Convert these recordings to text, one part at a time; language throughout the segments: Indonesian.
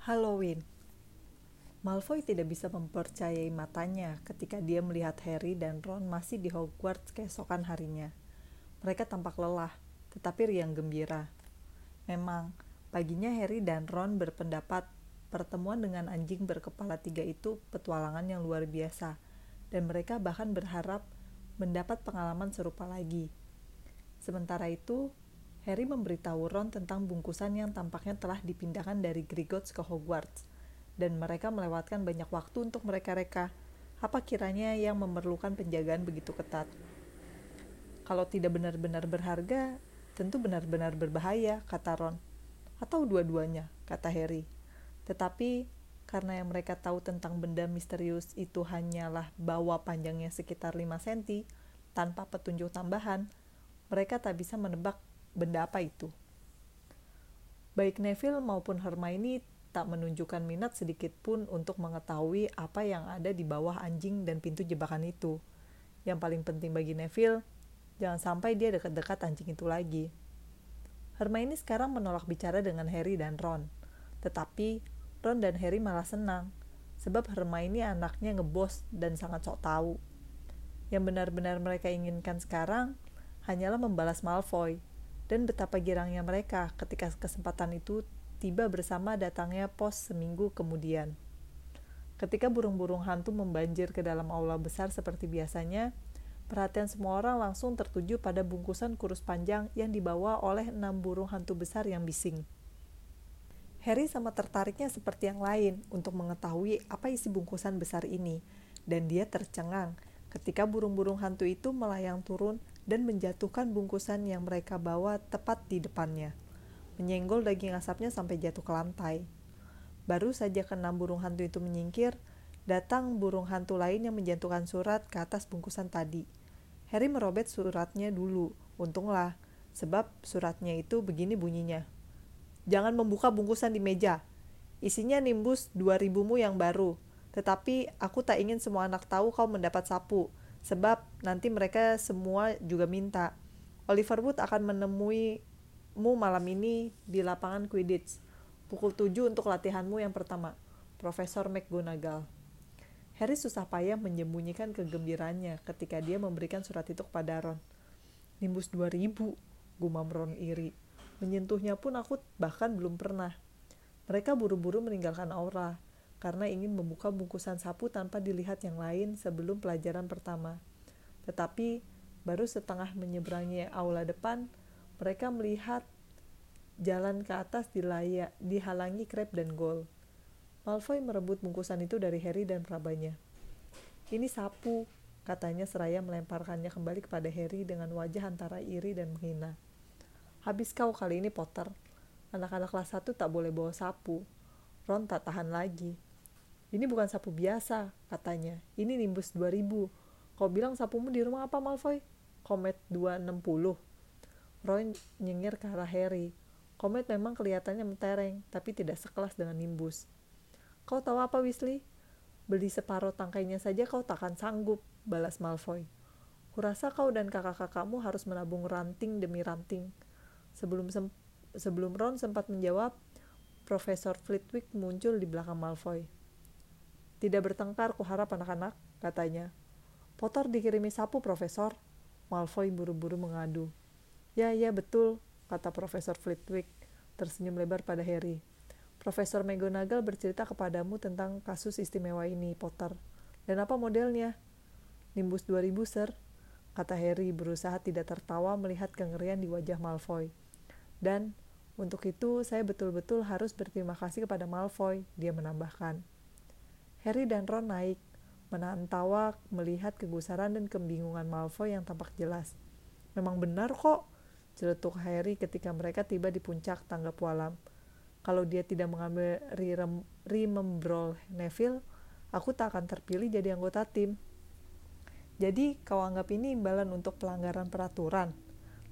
Halloween. Malfoy tidak bisa mempercayai matanya ketika dia melihat Harry dan Ron masih di Hogwarts keesokan harinya. Mereka tampak lelah, tetapi riang gembira. Memang, paginya Harry dan Ron berpendapat pertemuan dengan anjing berkepala tiga itu petualangan yang luar biasa, dan mereka bahkan berharap mendapat pengalaman serupa lagi. Sementara itu, Harry memberitahu Ron tentang bungkusan yang tampaknya telah dipindahkan dari Gringotts ke Hogwarts, dan mereka melewatkan banyak waktu untuk mereka-reka apa kiranya yang memerlukan penjagaan begitu ketat. Kalau tidak benar-benar berharga, tentu benar-benar berbahaya, kata Ron. Atau dua-duanya, kata Harry. Tetapi karena yang mereka tahu tentang benda misterius itu hanyalah bawa panjangnya sekitar 5 cm, tanpa petunjuk tambahan, mereka tak bisa menebak benda apa itu. Baik Neville maupun Hermione tak menunjukkan minat sedikit pun untuk mengetahui apa yang ada di bawah anjing dan pintu jebakan itu. Yang paling penting bagi Neville, jangan sampai dia dekat-dekat anjing itu lagi. Hermione sekarang menolak bicara dengan Harry dan Ron. Tetapi Ron dan Harry malah senang, sebab Hermione anaknya ngebos dan sangat sok tahu. Yang benar-benar mereka inginkan sekarang hanyalah membalas Malfoy, dan betapa girangnya mereka ketika kesempatan itu tiba bersama datangnya pos seminggu kemudian. Ketika burung-burung hantu membanjir ke dalam aula besar seperti biasanya, perhatian semua orang langsung tertuju pada bungkusan kurus panjang yang dibawa oleh enam burung hantu besar yang bising. Harry sama tertariknya seperti yang lain untuk mengetahui apa isi bungkusan besar ini, dan dia tercengang ketika burung-burung hantu itu melayang turun dan menjatuhkan bungkusan yang mereka bawa tepat di depannya, menyenggol daging asapnya sampai jatuh ke lantai. Baru saja keenam burung hantu itu menyingkir, datang burung hantu lain yang menjatuhkan surat ke atas bungkusan tadi. Harry merobek suratnya dulu, untunglah, sebab suratnya itu begini bunyinya. Jangan membuka bungkusan di meja. Isinya nimbus 2000mu yang baru. Tetapi aku tak ingin semua anak tahu kau mendapat sapu sebab nanti mereka semua juga minta. Oliver Wood akan menemuimu malam ini di lapangan Quidditch, pukul 7 untuk latihanmu yang pertama. Profesor McGonagall. Harry susah payah menyembunyikan kegembiraannya ketika dia memberikan surat itu kepada Ron. Nimbus 2000, gumam Ron iri. Menyentuhnya pun aku bahkan belum pernah. Mereka buru-buru meninggalkan aura, karena ingin membuka bungkusan sapu tanpa dilihat yang lain sebelum pelajaran pertama. Tetapi baru setengah menyeberangi aula depan, mereka melihat jalan ke atas dilaya, dihalangi krep dan gol. Malfoy merebut bungkusan itu dari Harry dan perabanya. Ini sapu, katanya seraya melemparkannya kembali kepada Harry dengan wajah antara iri dan menghina. Habis kau kali ini Potter. Anak-anak kelas 1 tak boleh bawa sapu. Ron tak tahan lagi. Ini bukan sapu biasa, katanya. Ini Nimbus 2000. Kau bilang sapumu di rumah apa, Malfoy? Komet 260. Roy nyengir ke arah Harry. Komet memang kelihatannya mentereng, tapi tidak sekelas dengan Nimbus. Kau tahu apa, Weasley? Beli separuh tangkainya saja kau takkan sanggup, balas Malfoy. Kurasa kau dan kakak-kakakmu harus menabung ranting demi ranting. Sebelum sebelum Ron sempat menjawab, Profesor Flitwick muncul di belakang Malfoy. Tidak bertengkar, kuharap anak-anak, katanya. Potter dikirimi sapu, Profesor. Malfoy buru-buru mengadu. Ya, ya, betul, kata Profesor Flitwick, tersenyum lebar pada Harry. Profesor McGonagall bercerita kepadamu tentang kasus istimewa ini, Potter. Dan apa modelnya? Nimbus 2000, sir, kata Harry berusaha tidak tertawa melihat kengerian di wajah Malfoy. Dan untuk itu saya betul-betul harus berterima kasih kepada Malfoy, dia menambahkan. Harry dan Ron naik, menahan tawa melihat kegusaran dan kebingungan Malfoy yang tampak jelas. Memang benar kok, celetuk Harry ketika mereka tiba di puncak tangga pualam. Kalau dia tidak mengambil Remembrol Neville, aku tak akan terpilih jadi anggota tim. Jadi kau anggap ini imbalan untuk pelanggaran peraturan?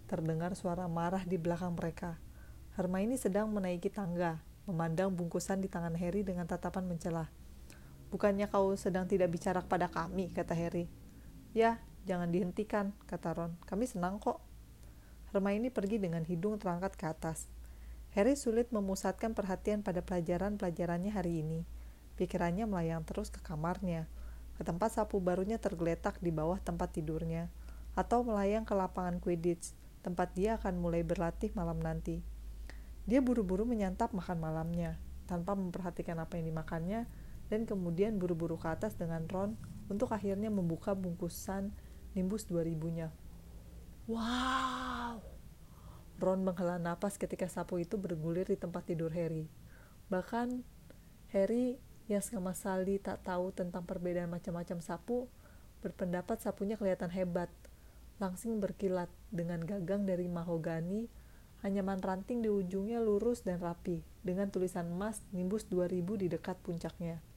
Terdengar suara marah di belakang mereka. Hermione sedang menaiki tangga, memandang bungkusan di tangan Harry dengan tatapan mencela. Bukannya kau sedang tidak bicara kepada kami, kata Harry. Ya, jangan dihentikan, kata Ron. Kami senang kok. Hermione pergi dengan hidung terangkat ke atas. Harry sulit memusatkan perhatian pada pelajaran-pelajarannya hari ini. Pikirannya melayang terus ke kamarnya, ke tempat sapu barunya tergeletak di bawah tempat tidurnya, atau melayang ke lapangan Quidditch, tempat dia akan mulai berlatih malam nanti. Dia buru-buru menyantap makan malamnya, tanpa memperhatikan apa yang dimakannya, dan kemudian buru-buru ke atas dengan Ron untuk akhirnya membuka bungkusan Nimbus 2000-nya. Wow! Ron menghela napas ketika sapu itu bergulir di tempat tidur Harry. Bahkan Harry yang sama sekali tak tahu tentang perbedaan macam-macam sapu, berpendapat sapunya kelihatan hebat, langsing berkilat dengan gagang dari mahogani, anyaman ranting di ujungnya lurus dan rapi, dengan tulisan emas Nimbus 2000 di dekat puncaknya.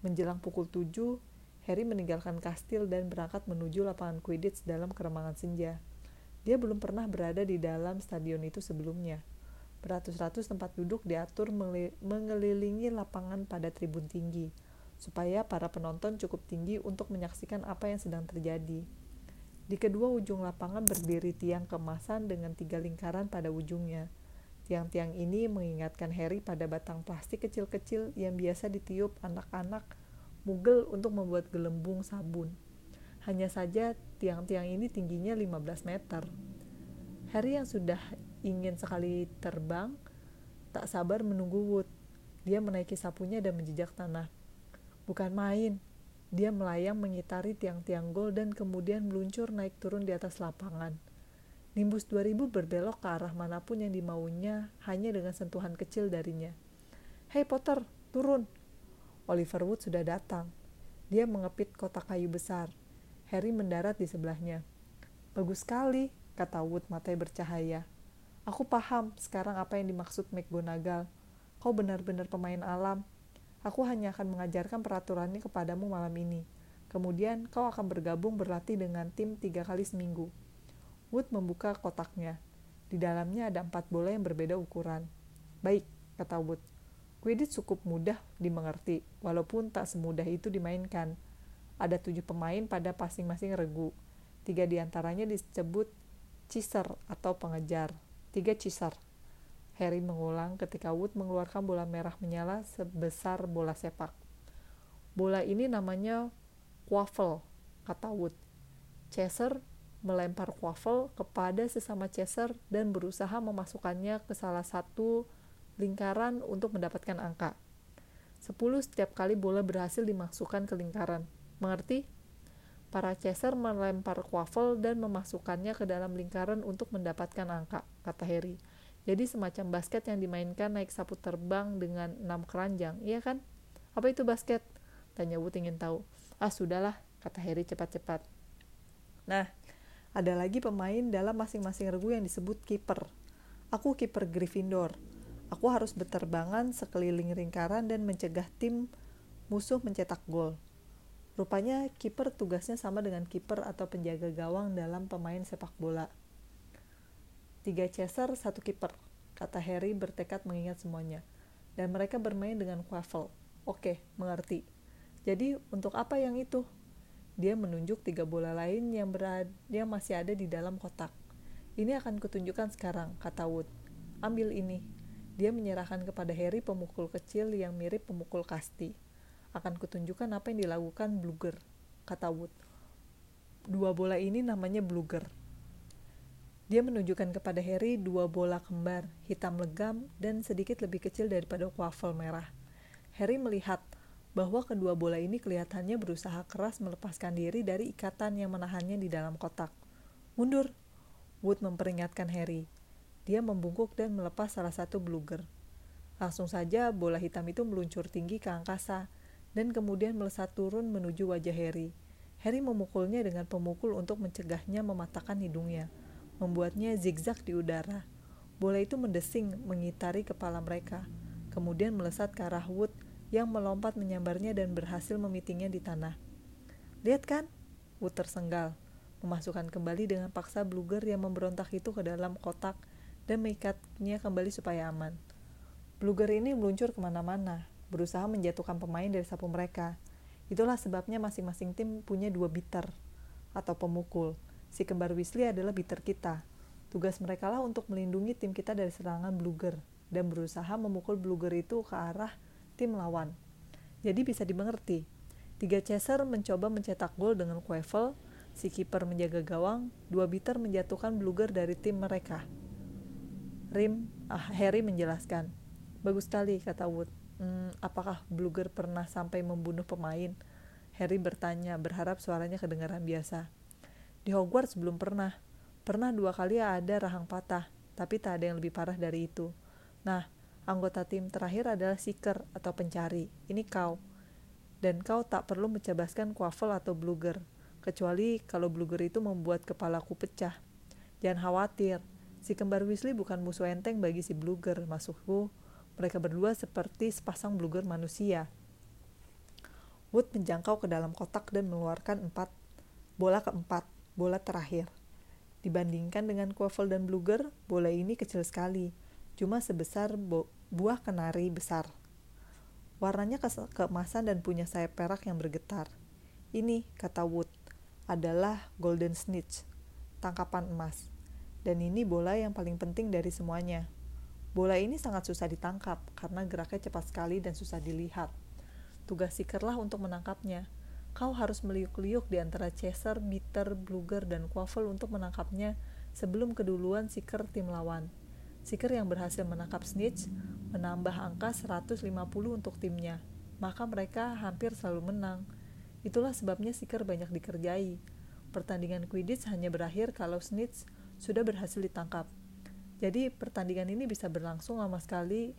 Menjelang pukul 7, Harry meninggalkan kastil dan berangkat menuju lapangan Quidditch dalam keremangan senja. Dia belum pernah berada di dalam stadion itu sebelumnya. Beratus-ratus tempat duduk diatur mengelilingi lapangan pada tribun tinggi, supaya para penonton cukup tinggi untuk menyaksikan apa yang sedang terjadi. Di kedua ujung lapangan berdiri tiang kemasan dengan tiga lingkaran pada ujungnya. Tiang-tiang ini mengingatkan Harry pada batang plastik kecil-kecil yang biasa ditiup anak-anak mugel untuk membuat gelembung sabun. Hanya saja tiang-tiang ini tingginya 15 meter. Harry yang sudah ingin sekali terbang, tak sabar menunggu Wood. Dia menaiki sapunya dan menjejak tanah. Bukan main, dia melayang mengitari tiang-tiang gol dan kemudian meluncur naik turun di atas lapangan. Nimbus 2000 berbelok ke arah mana pun yang dimaunya hanya dengan sentuhan kecil darinya. Hei Potter, turun! Oliver Wood sudah datang. Dia mengepit kotak kayu besar. Harry mendarat di sebelahnya. Bagus sekali, kata Wood matanya bercahaya. Aku paham sekarang apa yang dimaksud McGonagall. Kau benar-benar pemain alam. Aku hanya akan mengajarkan peraturannya kepadamu malam ini. Kemudian kau akan bergabung berlatih dengan tim tiga kali seminggu. Wood membuka kotaknya. Di dalamnya ada empat bola yang berbeda ukuran. Baik, kata Wood. Quidditch cukup mudah dimengerti, walaupun tak semudah itu dimainkan. Ada tujuh pemain pada masing-masing regu. Tiga di antaranya disebut chaser atau pengejar tiga cisar. Harry mengulang ketika Wood mengeluarkan bola merah menyala sebesar bola sepak. Bola ini namanya quaffle, kata Wood. Chaser melempar quaffle kepada sesama chaser dan berusaha memasukkannya ke salah satu lingkaran untuk mendapatkan angka. Sepuluh setiap kali bola berhasil dimasukkan ke lingkaran. Mengerti? Para chaser melempar quaffle dan memasukkannya ke dalam lingkaran untuk mendapatkan angka, kata Harry. Jadi semacam basket yang dimainkan naik sapu terbang dengan enam keranjang, iya kan? Apa itu basket? Tanya Wood ingin tahu. Ah, sudahlah, kata Harry cepat-cepat. Nah, ada lagi pemain dalam masing-masing regu yang disebut kiper. Aku kiper Gryffindor. Aku harus berterbangan sekeliling lingkaran dan mencegah tim musuh mencetak gol. Rupanya kiper tugasnya sama dengan kiper atau penjaga gawang dalam pemain sepak bola. Tiga chaser, satu kiper, kata Harry bertekad mengingat semuanya. Dan mereka bermain dengan quaffle. Oke, mengerti. Jadi, untuk apa yang itu? Dia menunjuk tiga bola lain yang berada yang masih ada di dalam kotak. Ini akan kutunjukkan sekarang, kata Wood. Ambil ini. Dia menyerahkan kepada Harry pemukul kecil yang mirip pemukul kasti akan kutunjukkan apa yang dilakukan Bluger, kata Wood. Dua bola ini namanya Bluger. Dia menunjukkan kepada Harry dua bola kembar, hitam legam dan sedikit lebih kecil daripada waffle merah. Harry melihat bahwa kedua bola ini kelihatannya berusaha keras melepaskan diri dari ikatan yang menahannya di dalam kotak. Mundur, Wood memperingatkan Harry. Dia membungkuk dan melepas salah satu bluger. Langsung saja bola hitam itu meluncur tinggi ke angkasa, dan kemudian melesat turun menuju wajah Harry. Harry memukulnya dengan pemukul untuk mencegahnya mematahkan hidungnya, membuatnya zigzag di udara. Bola itu mendesing mengitari kepala mereka, kemudian melesat ke arah Wood yang melompat menyambarnya dan berhasil memitingnya di tanah. Lihat kan? Wood tersenggal, memasukkan kembali dengan paksa bluger yang memberontak itu ke dalam kotak dan mengikatnya kembali supaya aman. Bluger ini meluncur ke mana-mana, berusaha menjatuhkan pemain dari sapu mereka. Itulah sebabnya masing-masing tim punya dua bitter atau pemukul. Si kembar Weasley adalah bitter kita. Tugas mereka lah untuk melindungi tim kita dari serangan Bluger. dan berusaha memukul Bluger itu ke arah tim lawan. Jadi bisa dimengerti, tiga chaser mencoba mencetak gol dengan Quevel, si kiper menjaga gawang, dua bitter menjatuhkan Bluger dari tim mereka. Rim, ah, Harry menjelaskan. Bagus sekali, kata Wood. Hmm, apakah Bluger pernah sampai membunuh pemain? Harry bertanya, berharap suaranya kedengaran biasa. Di Hogwarts belum pernah. Pernah dua kali ada rahang patah, tapi tak ada yang lebih parah dari itu. Nah, anggota tim terakhir adalah seeker atau pencari. Ini kau. Dan kau tak perlu mencabaskan Quaffle atau Bluger, kecuali kalau Bluger itu membuat kepalaku pecah. Jangan khawatir, Si kembar Weasley bukan musuh enteng bagi si Bluger, masukku. Mereka berdua seperti sepasang Bluger manusia. Wood menjangkau ke dalam kotak dan mengeluarkan empat bola keempat, bola terakhir. Dibandingkan dengan Quaffle dan Bluger, bola ini kecil sekali, cuma sebesar buah kenari besar. Warnanya keemasan dan punya sayap perak yang bergetar. Ini, kata Wood, adalah Golden Snitch, tangkapan emas. Dan ini bola yang paling penting dari semuanya. Bola ini sangat susah ditangkap karena geraknya cepat sekali dan susah dilihat. Tugas Seekerlah untuk menangkapnya. Kau harus meliuk-liuk di antara chaser, bitter, bluger, dan quaffle untuk menangkapnya sebelum keduluan Seeker tim lawan. Seeker yang berhasil menangkap Snitch menambah angka 150 untuk timnya, maka mereka hampir selalu menang. Itulah sebabnya Seeker banyak dikerjai. Pertandingan Quidditch hanya berakhir kalau Snitch sudah berhasil ditangkap. Jadi pertandingan ini bisa berlangsung lama sekali.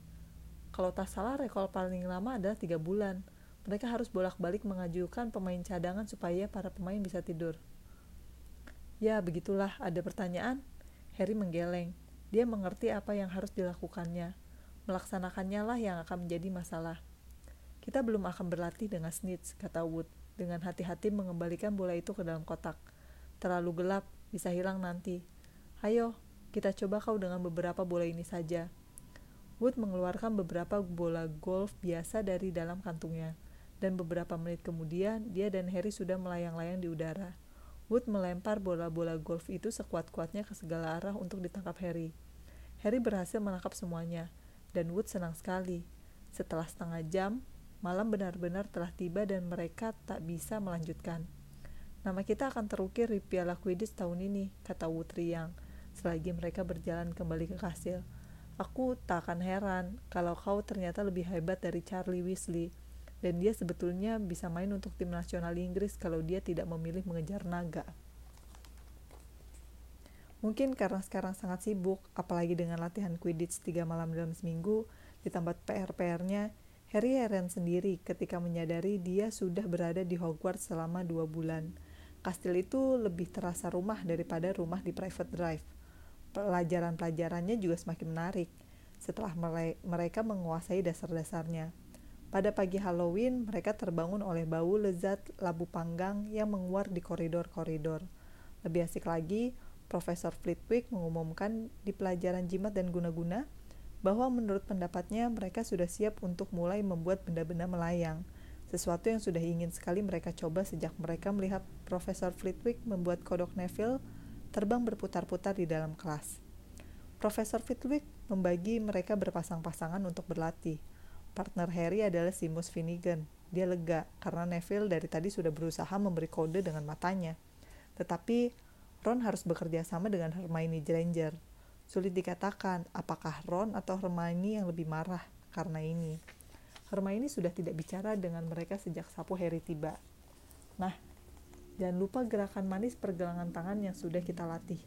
Kalau tak salah rekor paling lama adalah tiga bulan. Mereka harus bolak-balik mengajukan pemain cadangan supaya para pemain bisa tidur. Ya, begitulah. Ada pertanyaan? Harry menggeleng. Dia mengerti apa yang harus dilakukannya. Melaksanakannya lah yang akan menjadi masalah. Kita belum akan berlatih dengan Snitch, kata Wood, dengan hati-hati mengembalikan bola itu ke dalam kotak. Terlalu gelap, bisa hilang nanti. Ayo, kita coba kau dengan beberapa bola ini saja. Wood mengeluarkan beberapa bola golf biasa dari dalam kantungnya, dan beberapa menit kemudian dia dan Harry sudah melayang-layang di udara. Wood melempar bola-bola golf itu sekuat-kuatnya ke segala arah untuk ditangkap Harry. Harry berhasil menangkap semuanya, dan Wood senang sekali. Setelah setengah jam, malam benar-benar telah tiba dan mereka tak bisa melanjutkan. Nama kita akan terukir di Piala Quidditch tahun ini, kata Wood riang selagi mereka berjalan kembali ke kastil. Aku tak akan heran kalau kau ternyata lebih hebat dari Charlie Weasley, dan dia sebetulnya bisa main untuk tim nasional Inggris kalau dia tidak memilih mengejar naga. Mungkin karena sekarang sangat sibuk, apalagi dengan latihan Quidditch tiga malam dalam seminggu, ditambah PR-PR-nya, Harry heran sendiri ketika menyadari dia sudah berada di Hogwarts selama dua bulan. Kastil itu lebih terasa rumah daripada rumah di Private Drive pelajaran-pelajarannya juga semakin menarik setelah mereka menguasai dasar-dasarnya. Pada pagi Halloween, mereka terbangun oleh bau lezat labu panggang yang menguar di koridor-koridor. Lebih asik lagi, Profesor Flitwick mengumumkan di pelajaran jimat dan guna-guna bahwa menurut pendapatnya mereka sudah siap untuk mulai membuat benda-benda melayang, sesuatu yang sudah ingin sekali mereka coba sejak mereka melihat Profesor Flitwick membuat kodok Neville terbang berputar-putar di dalam kelas. Profesor Fitwick membagi mereka berpasang-pasangan untuk berlatih. Partner Harry adalah Seamus Finnegan. Dia lega karena Neville dari tadi sudah berusaha memberi kode dengan matanya. Tetapi Ron harus bekerja sama dengan Hermione Granger. Sulit dikatakan apakah Ron atau Hermione yang lebih marah karena ini. Hermione sudah tidak bicara dengan mereka sejak sapu Harry tiba. Nah, Jangan lupa gerakan manis pergelangan tangan yang sudah kita latih.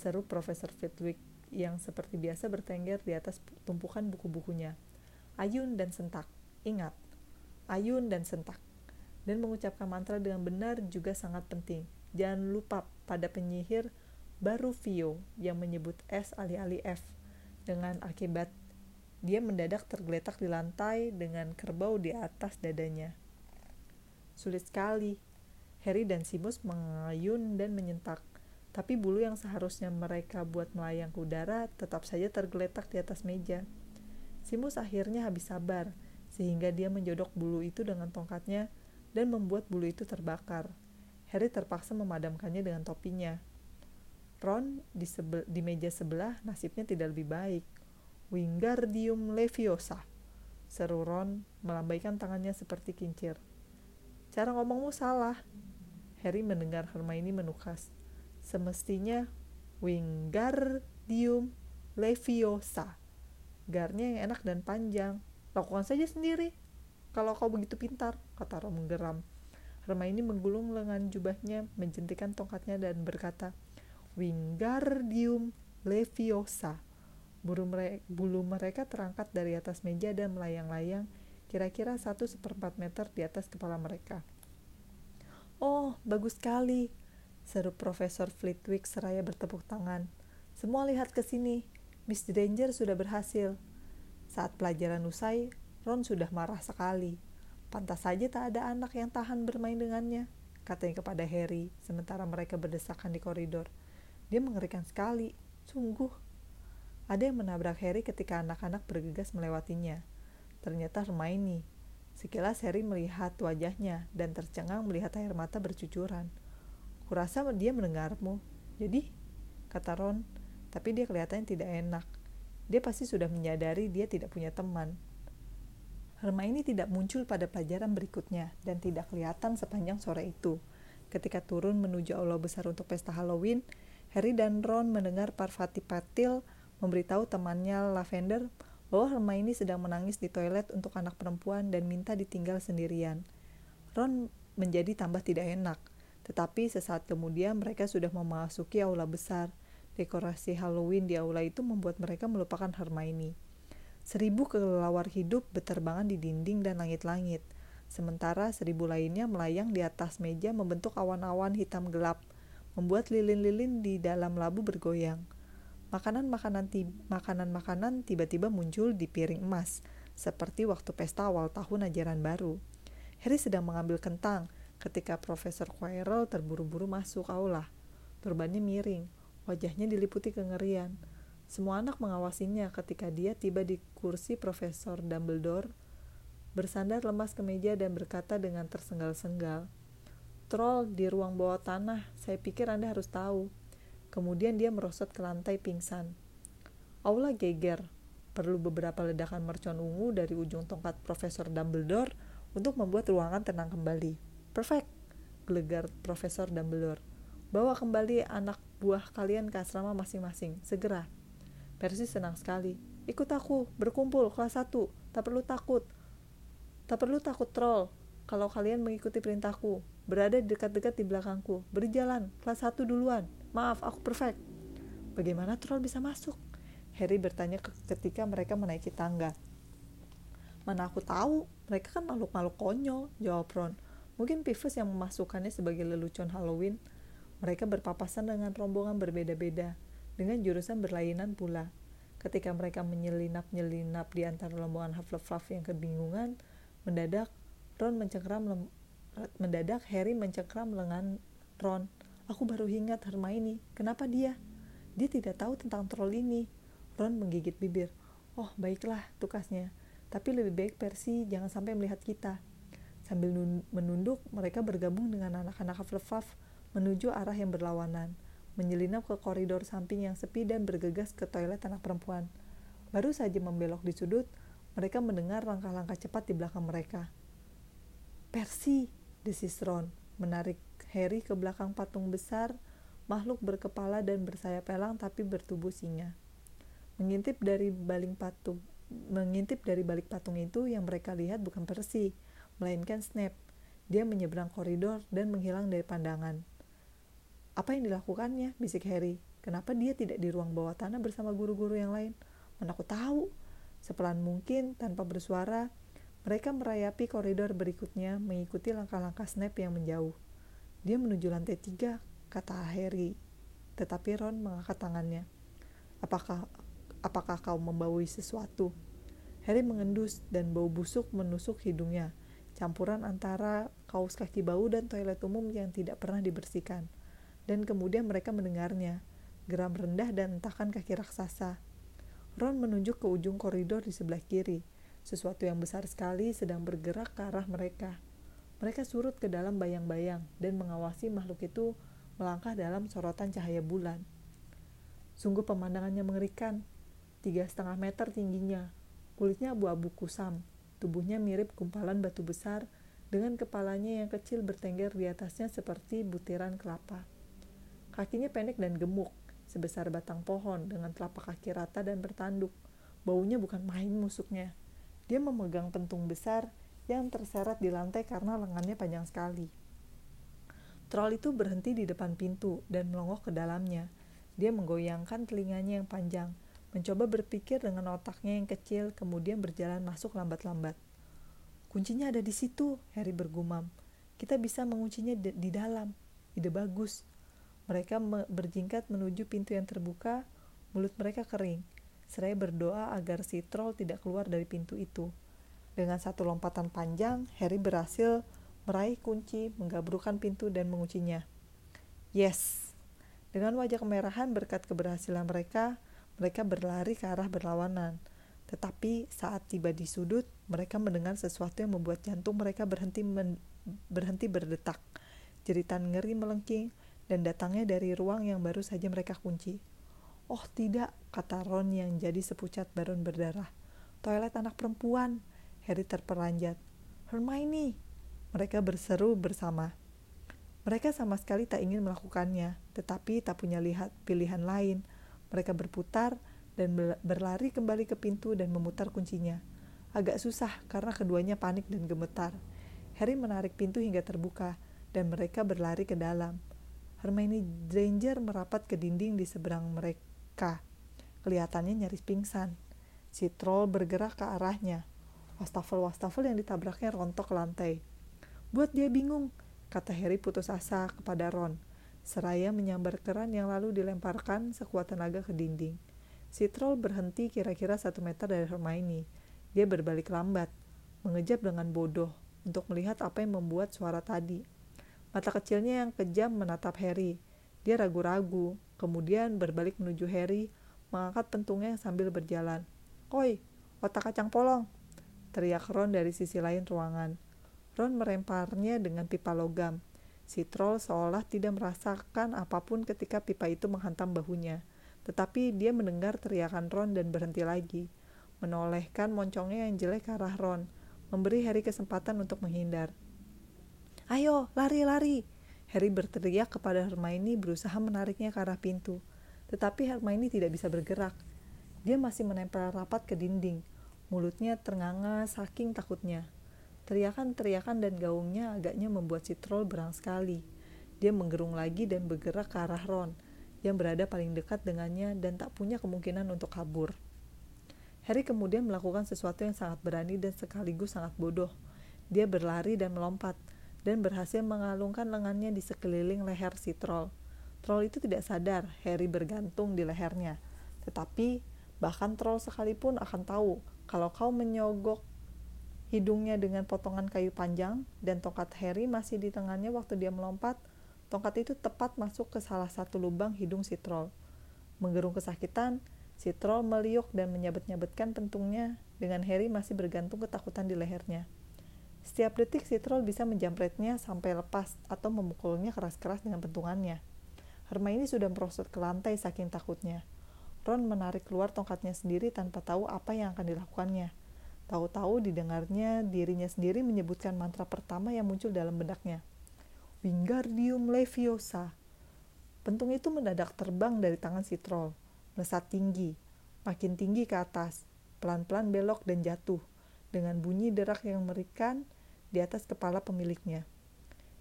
Seru Profesor Fitwick yang seperti biasa bertengger di atas tumpukan buku-bukunya. Ayun dan sentak. Ingat, ayun dan sentak. Dan mengucapkan mantra dengan benar juga sangat penting. Jangan lupa pada penyihir baru Vio yang menyebut S alih-alih F dengan akibat dia mendadak tergeletak di lantai dengan kerbau di atas dadanya. Sulit sekali, Harry dan Simus mengayun dan menyentak. Tapi bulu yang seharusnya mereka buat melayang ke udara tetap saja tergeletak di atas meja. Simus akhirnya habis sabar, sehingga dia menjodok bulu itu dengan tongkatnya dan membuat bulu itu terbakar. Harry terpaksa memadamkannya dengan topinya. Ron di, di meja sebelah nasibnya tidak lebih baik. Wingardium Leviosa. Seru Ron melambaikan tangannya seperti kincir. Cara ngomongmu salah. Harry mendengar Hermione menukas. Semestinya Wingardium Leviosa. Garnya yang enak dan panjang. Lakukan saja sendiri. Kalau kau begitu pintar, kata Ron menggeram. Hermione menggulung lengan jubahnya, menjentikan tongkatnya dan berkata, Wingardium Leviosa. Bulu mereka, bulu mereka terangkat dari atas meja dan melayang-layang, kira-kira satu seperempat meter di atas kepala mereka. Oh, bagus sekali, seru Profesor Flitwick seraya bertepuk tangan. Semua lihat ke sini, Miss Granger sudah berhasil. Saat pelajaran usai, Ron sudah marah sekali. Pantas saja tak ada anak yang tahan bermain dengannya, katanya kepada Harry, sementara mereka berdesakan di koridor. Dia mengerikan sekali, sungguh. Ada yang menabrak Harry ketika anak-anak bergegas melewatinya. Ternyata Hermione. Sekilas Harry melihat wajahnya dan tercengang melihat air mata bercucuran. Kurasa dia mendengarmu. Jadi, kata Ron, tapi dia kelihatannya tidak enak. Dia pasti sudah menyadari dia tidak punya teman. Hermione tidak muncul pada pelajaran berikutnya dan tidak kelihatan sepanjang sore itu. Ketika turun menuju aula besar untuk pesta Halloween, Harry dan Ron mendengar Parvati Patil memberitahu temannya Lavender bahwa Hermione sedang menangis di toilet untuk anak perempuan dan minta ditinggal sendirian. Ron menjadi tambah tidak enak, tetapi sesaat kemudian mereka sudah memasuki aula besar. Dekorasi Halloween di aula itu membuat mereka melupakan Hermione. Seribu kelelawar hidup berterbangan di dinding dan langit-langit, sementara seribu lainnya melayang di atas meja membentuk awan-awan hitam gelap, membuat lilin-lilin di dalam labu bergoyang makanan-makanan makanan-makanan tiba-tiba muncul di piring emas, seperti waktu pesta awal tahun ajaran baru. Harry sedang mengambil kentang ketika Profesor Quirrell terburu-buru masuk aula. Turbannya miring, wajahnya diliputi kengerian. Semua anak mengawasinya ketika dia tiba di kursi Profesor Dumbledore, bersandar lemas ke meja dan berkata dengan tersenggal-senggal, Troll di ruang bawah tanah, saya pikir Anda harus tahu. Kemudian dia merosot ke lantai pingsan. Aula geger. Perlu beberapa ledakan mercon ungu dari ujung tongkat Profesor Dumbledore untuk membuat ruangan tenang kembali. Perfect, gelegar Profesor Dumbledore. Bawa kembali anak buah kalian ke asrama masing-masing, segera. Percy senang sekali. Ikut aku, berkumpul, kelas 1, tak perlu takut. Tak perlu takut troll, kalau kalian mengikuti perintahku. Berada dekat-dekat di belakangku. Berjalan, kelas 1 duluan. Maaf, aku perfect. Bagaimana troll bisa masuk? Harry bertanya ketika mereka menaiki tangga. Mana aku tahu, mereka kan makhluk-makhluk konyol, jawab Ron. Mungkin Pivus yang memasukkannya sebagai lelucon Halloween. Mereka berpapasan dengan rombongan berbeda-beda, dengan jurusan berlainan pula. Ketika mereka menyelinap-nyelinap di antara rombongan Hufflepuff yang kebingungan, mendadak Ron mencengkram mendadak Harry mencengkram lengan Ron. Aku baru ingat Hermione. Kenapa dia? Dia tidak tahu tentang troll ini. Ron menggigit bibir. Oh, baiklah, tukasnya. Tapi lebih baik Percy jangan sampai melihat kita. Sambil menunduk, mereka bergabung dengan anak-anak Hufflepuff menuju arah yang berlawanan, menyelinap ke koridor samping yang sepi dan bergegas ke toilet anak perempuan. Baru saja membelok di sudut, mereka mendengar langkah-langkah cepat di belakang mereka. Percy, desis Ron, menarik Harry ke belakang patung besar, makhluk berkepala dan bersayap elang tapi bertubuh singa. Mengintip dari balik patung, mengintip dari balik patung itu yang mereka lihat bukan Percy, melainkan Snape. Dia menyeberang koridor dan menghilang dari pandangan. Apa yang dilakukannya? bisik Harry. Kenapa dia tidak di ruang bawah tanah bersama guru-guru yang lain? Mana aku tahu. Sepelan mungkin, tanpa bersuara, mereka merayapi koridor berikutnya mengikuti langkah-langkah Snape yang menjauh. Dia menuju lantai tiga, kata Harry. Tetapi Ron mengangkat tangannya. Apakah apakah kau membawa sesuatu? Harry mengendus dan bau busuk menusuk hidungnya, campuran antara kaos kaki bau dan toilet umum yang tidak pernah dibersihkan. Dan kemudian mereka mendengarnya, geram rendah dan entakan kaki raksasa. Ron menunjuk ke ujung koridor di sebelah kiri. Sesuatu yang besar sekali sedang bergerak ke arah mereka. Mereka surut ke dalam bayang-bayang dan mengawasi makhluk itu melangkah dalam sorotan cahaya bulan. Sungguh pemandangannya mengerikan. tiga setengah meter tingginya. Kulitnya abu-abu kusam, tubuhnya mirip gumpalan batu besar dengan kepalanya yang kecil bertengger di atasnya seperti butiran kelapa. Kakinya pendek dan gemuk, sebesar batang pohon dengan telapak kaki rata dan bertanduk. Baunya bukan main musuknya. Dia memegang pentung besar yang terseret di lantai karena lengannya panjang sekali. Troll itu berhenti di depan pintu dan melongo ke dalamnya. Dia menggoyangkan telinganya yang panjang, mencoba berpikir dengan otaknya yang kecil, kemudian berjalan masuk lambat-lambat. Kuncinya ada di situ, Harry bergumam. Kita bisa menguncinya di, di dalam. Ide bagus. Mereka me berjingkat menuju pintu yang terbuka, mulut mereka kering. Seraya berdoa agar si troll tidak keluar dari pintu itu. Dengan satu lompatan panjang, Harry berhasil meraih kunci, menggabrukan pintu, dan menguncinya. Yes! Dengan wajah kemerahan berkat keberhasilan mereka, mereka berlari ke arah berlawanan. Tetapi saat tiba di sudut, mereka mendengar sesuatu yang membuat jantung mereka berhenti berhenti berdetak. Jeritan ngeri melengking dan datangnya dari ruang yang baru saja mereka kunci. Oh tidak, kata Ron yang jadi sepucat baron berdarah. Toilet anak perempuan. Harry terperanjat. Hermione. Mereka berseru bersama. Mereka sama sekali tak ingin melakukannya, tetapi tak punya lihat pilihan lain. Mereka berputar dan berlari kembali ke pintu dan memutar kuncinya. Agak susah karena keduanya panik dan gemetar. Harry menarik pintu hingga terbuka dan mereka berlari ke dalam. Hermione Granger merapat ke dinding di seberang mereka. Kelihatannya nyaris pingsan. Si troll bergerak ke arahnya. Wastafel-wastafel yang ditabraknya rontok ke lantai. Buat dia bingung, kata Harry putus asa kepada Ron seraya menyambar keran yang lalu dilemparkan sekuat tenaga ke dinding. Si troll berhenti kira-kira satu meter dari Hermione. Dia berbalik lambat, mengejap dengan bodoh untuk melihat apa yang membuat suara tadi. Mata kecilnya yang kejam menatap Harry. Dia ragu-ragu, kemudian berbalik menuju Harry, mengangkat pentungnya sambil berjalan. Oi, otak kacang polong! Teriak Ron dari sisi lain ruangan. Ron meremparnya dengan pipa logam. Si troll seolah tidak merasakan apa pun ketika pipa itu menghantam bahunya. Tetapi dia mendengar teriakan Ron dan berhenti lagi. Menolehkan moncongnya yang jelek ke arah Ron, memberi Harry kesempatan untuk menghindar. Ayo, lari, lari! Harry berteriak kepada Hermione berusaha menariknya ke arah pintu. Tetapi Hermione tidak bisa bergerak. Dia masih menempel rapat ke dinding. Mulutnya ternganga saking takutnya. Teriakan-teriakan dan gaungnya agaknya membuat si troll berang sekali. Dia menggerung lagi dan bergerak ke arah Ron, yang berada paling dekat dengannya dan tak punya kemungkinan untuk kabur. Harry kemudian melakukan sesuatu yang sangat berani dan sekaligus sangat bodoh. Dia berlari dan melompat, dan berhasil mengalungkan lengannya di sekeliling leher si troll. Troll itu tidak sadar Harry bergantung di lehernya. Tetapi, bahkan troll sekalipun akan tahu kalau kau menyogok hidungnya dengan potongan kayu panjang, dan tongkat Harry masih di tangannya waktu dia melompat. Tongkat itu tepat masuk ke salah satu lubang hidung si troll. Menggerung kesakitan, si troll meliuk dan menyabet-nyabetkan pentungnya dengan Harry masih bergantung ketakutan di lehernya. Setiap detik si troll bisa menjamretnya sampai lepas atau memukulnya keras-keras dengan pentungannya. Hermione sudah merosot ke lantai saking takutnya. Ron menarik keluar tongkatnya sendiri tanpa tahu apa yang akan dilakukannya. Tahu-tahu didengarnya dirinya sendiri menyebutkan mantra pertama yang muncul dalam benaknya. Wingardium Leviosa. Pentung itu mendadak terbang dari tangan si troll, melesat tinggi, makin tinggi ke atas, pelan-pelan belok dan jatuh, dengan bunyi derak yang merikan di atas kepala pemiliknya.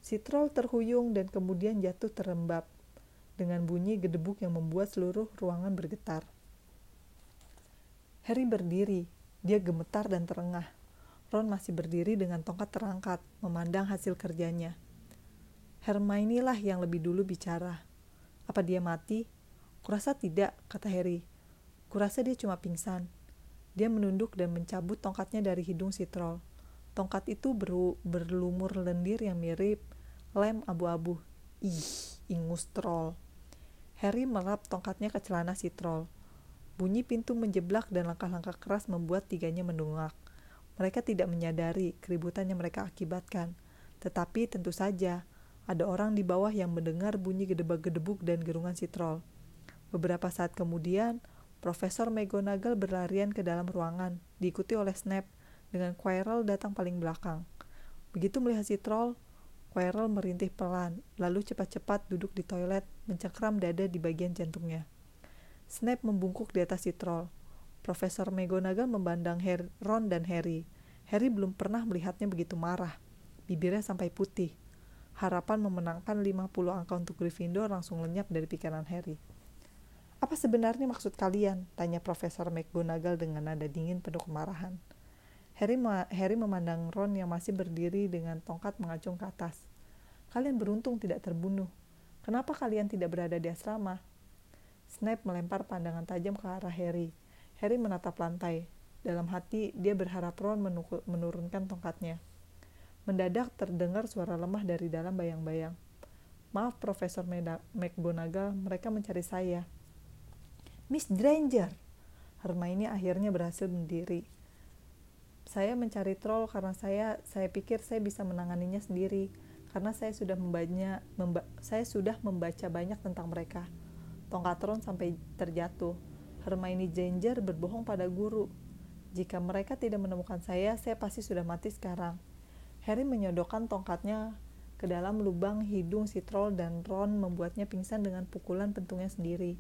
Si troll terhuyung dan kemudian jatuh terembab, dengan bunyi gedebuk yang membuat seluruh ruangan bergetar. Harry berdiri, dia gemetar dan terengah. Ron masih berdiri dengan tongkat terangkat, memandang hasil kerjanya. Hermione lah yang lebih dulu bicara. Apa dia mati? Kurasa tidak, kata Harry. Kurasa dia cuma pingsan. Dia menunduk dan mencabut tongkatnya dari hidung si troll. Tongkat itu ber berlumur lendir yang mirip lem abu-abu. Ih, ingus troll. Harry melap tongkatnya ke celana si troll. Bunyi pintu menjeblak dan langkah-langkah keras membuat tiganya mendungak. Mereka tidak menyadari keributan yang mereka akibatkan. Tetapi tentu saja, ada orang di bawah yang mendengar bunyi gedebak-gedebuk dan gerungan si troll. Beberapa saat kemudian, Profesor McGonagall berlarian ke dalam ruangan, diikuti oleh Snape, dengan Quirrell datang paling belakang. Begitu melihat si troll, Quirrell merintih pelan, lalu cepat-cepat duduk di toilet, mencekram dada di bagian jantungnya. Snape membungkuk di atas si troll. Profesor McGonagall memandang Harry, Ron dan Harry. Harry belum pernah melihatnya begitu marah. Bibirnya sampai putih. Harapan memenangkan 50 angka untuk Gryffindor langsung lenyap dari pikiran Harry. Apa sebenarnya maksud kalian? Tanya Profesor McGonagall dengan nada dingin penuh kemarahan. Harry, Harry memandang Ron yang masih berdiri dengan tongkat mengacung ke atas. Kalian beruntung tidak terbunuh. Kenapa kalian tidak berada di asrama? Snape melempar pandangan tajam ke arah Harry. Harry menatap lantai. Dalam hati, dia berharap Ron menurunkan tongkatnya. Mendadak terdengar suara lemah dari dalam bayang-bayang. Maaf, Profesor McGonagall, mereka mencari saya. Miss Granger. Hermione akhirnya berhasil berdiri. Saya mencari troll karena saya saya pikir saya bisa menanganinya sendiri karena saya sudah membacanya memba, saya sudah membaca banyak tentang mereka. Tongkat Ron sampai terjatuh. Hermione Granger berbohong pada guru. Jika mereka tidak menemukan saya, saya pasti sudah mati sekarang. Harry menyodokkan tongkatnya ke dalam lubang hidung si troll dan Ron membuatnya pingsan dengan pukulan pentungnya sendiri.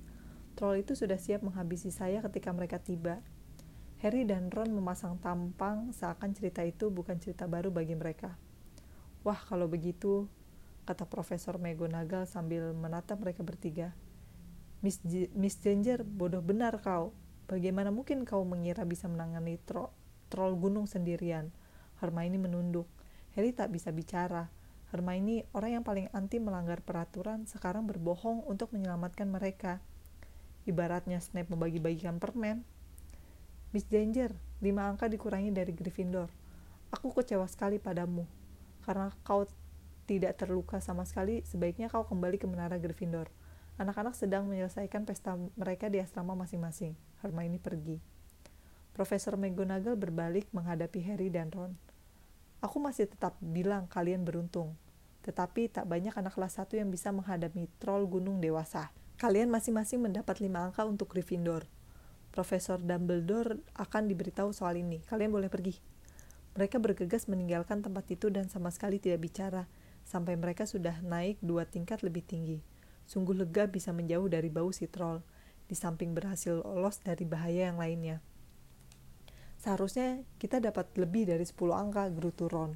Troll itu sudah siap menghabisi saya ketika mereka tiba. Harry dan Ron memasang tampang seakan cerita itu bukan cerita baru bagi mereka. Wah, kalau begitu, kata Profesor McGonagall sambil menatap mereka bertiga. Miss, G Miss bodoh benar kau. Bagaimana mungkin kau mengira bisa menangani tro troll gunung sendirian? Hermione menunduk. Harry tak bisa bicara. Hermione, orang yang paling anti melanggar peraturan, sekarang berbohong untuk menyelamatkan mereka. Ibaratnya Snape membagi-bagikan permen. Miss Danger, lima angka dikurangi dari Gryffindor. Aku kecewa sekali padamu. Karena kau tidak terluka sama sekali, sebaiknya kau kembali ke menara Gryffindor. Anak-anak sedang menyelesaikan pesta mereka di asrama masing-masing. Hermione pergi. Profesor McGonagall berbalik menghadapi Harry dan Ron. Aku masih tetap bilang kalian beruntung. Tetapi tak banyak anak kelas satu yang bisa menghadapi troll gunung dewasa. Kalian masing-masing mendapat lima angka untuk Gryffindor. Profesor Dumbledore akan diberitahu soal ini. Kalian boleh pergi. Mereka bergegas meninggalkan tempat itu dan sama sekali tidak bicara, sampai mereka sudah naik dua tingkat lebih tinggi. Sungguh lega bisa menjauh dari bau si troll, di samping berhasil lolos dari bahaya yang lainnya. Seharusnya kita dapat lebih dari 10 angka, gerutu. 5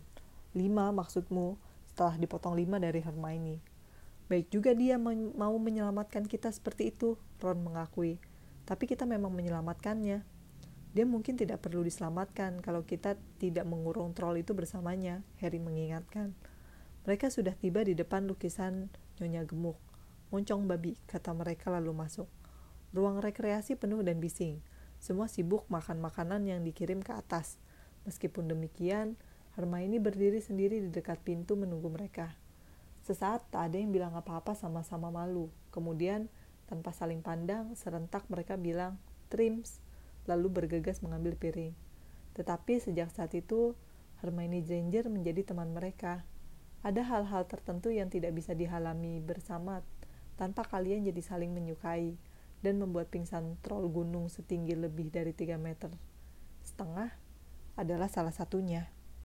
maksudmu, setelah dipotong 5 dari Hermione. Baik juga dia men mau menyelamatkan kita seperti itu, Ron mengakui. Tapi kita memang menyelamatkannya. Dia mungkin tidak perlu diselamatkan kalau kita tidak mengurung troll itu bersamanya, Harry mengingatkan. Mereka sudah tiba di depan lukisan Nyonya Gemuk. Moncong babi, kata mereka lalu masuk. Ruang rekreasi penuh dan bising. Semua sibuk makan makanan yang dikirim ke atas. Meskipun demikian, Hermione berdiri sendiri di dekat pintu menunggu mereka. Sesaat tak ada yang bilang apa-apa sama-sama malu. Kemudian, tanpa saling pandang, serentak mereka bilang, trims, lalu bergegas mengambil piring. Tetapi sejak saat itu, Hermione Granger menjadi teman mereka. Ada hal-hal tertentu yang tidak bisa dihalami bersama tanpa kalian jadi saling menyukai dan membuat pingsan troll gunung setinggi lebih dari 3 meter setengah adalah salah satunya.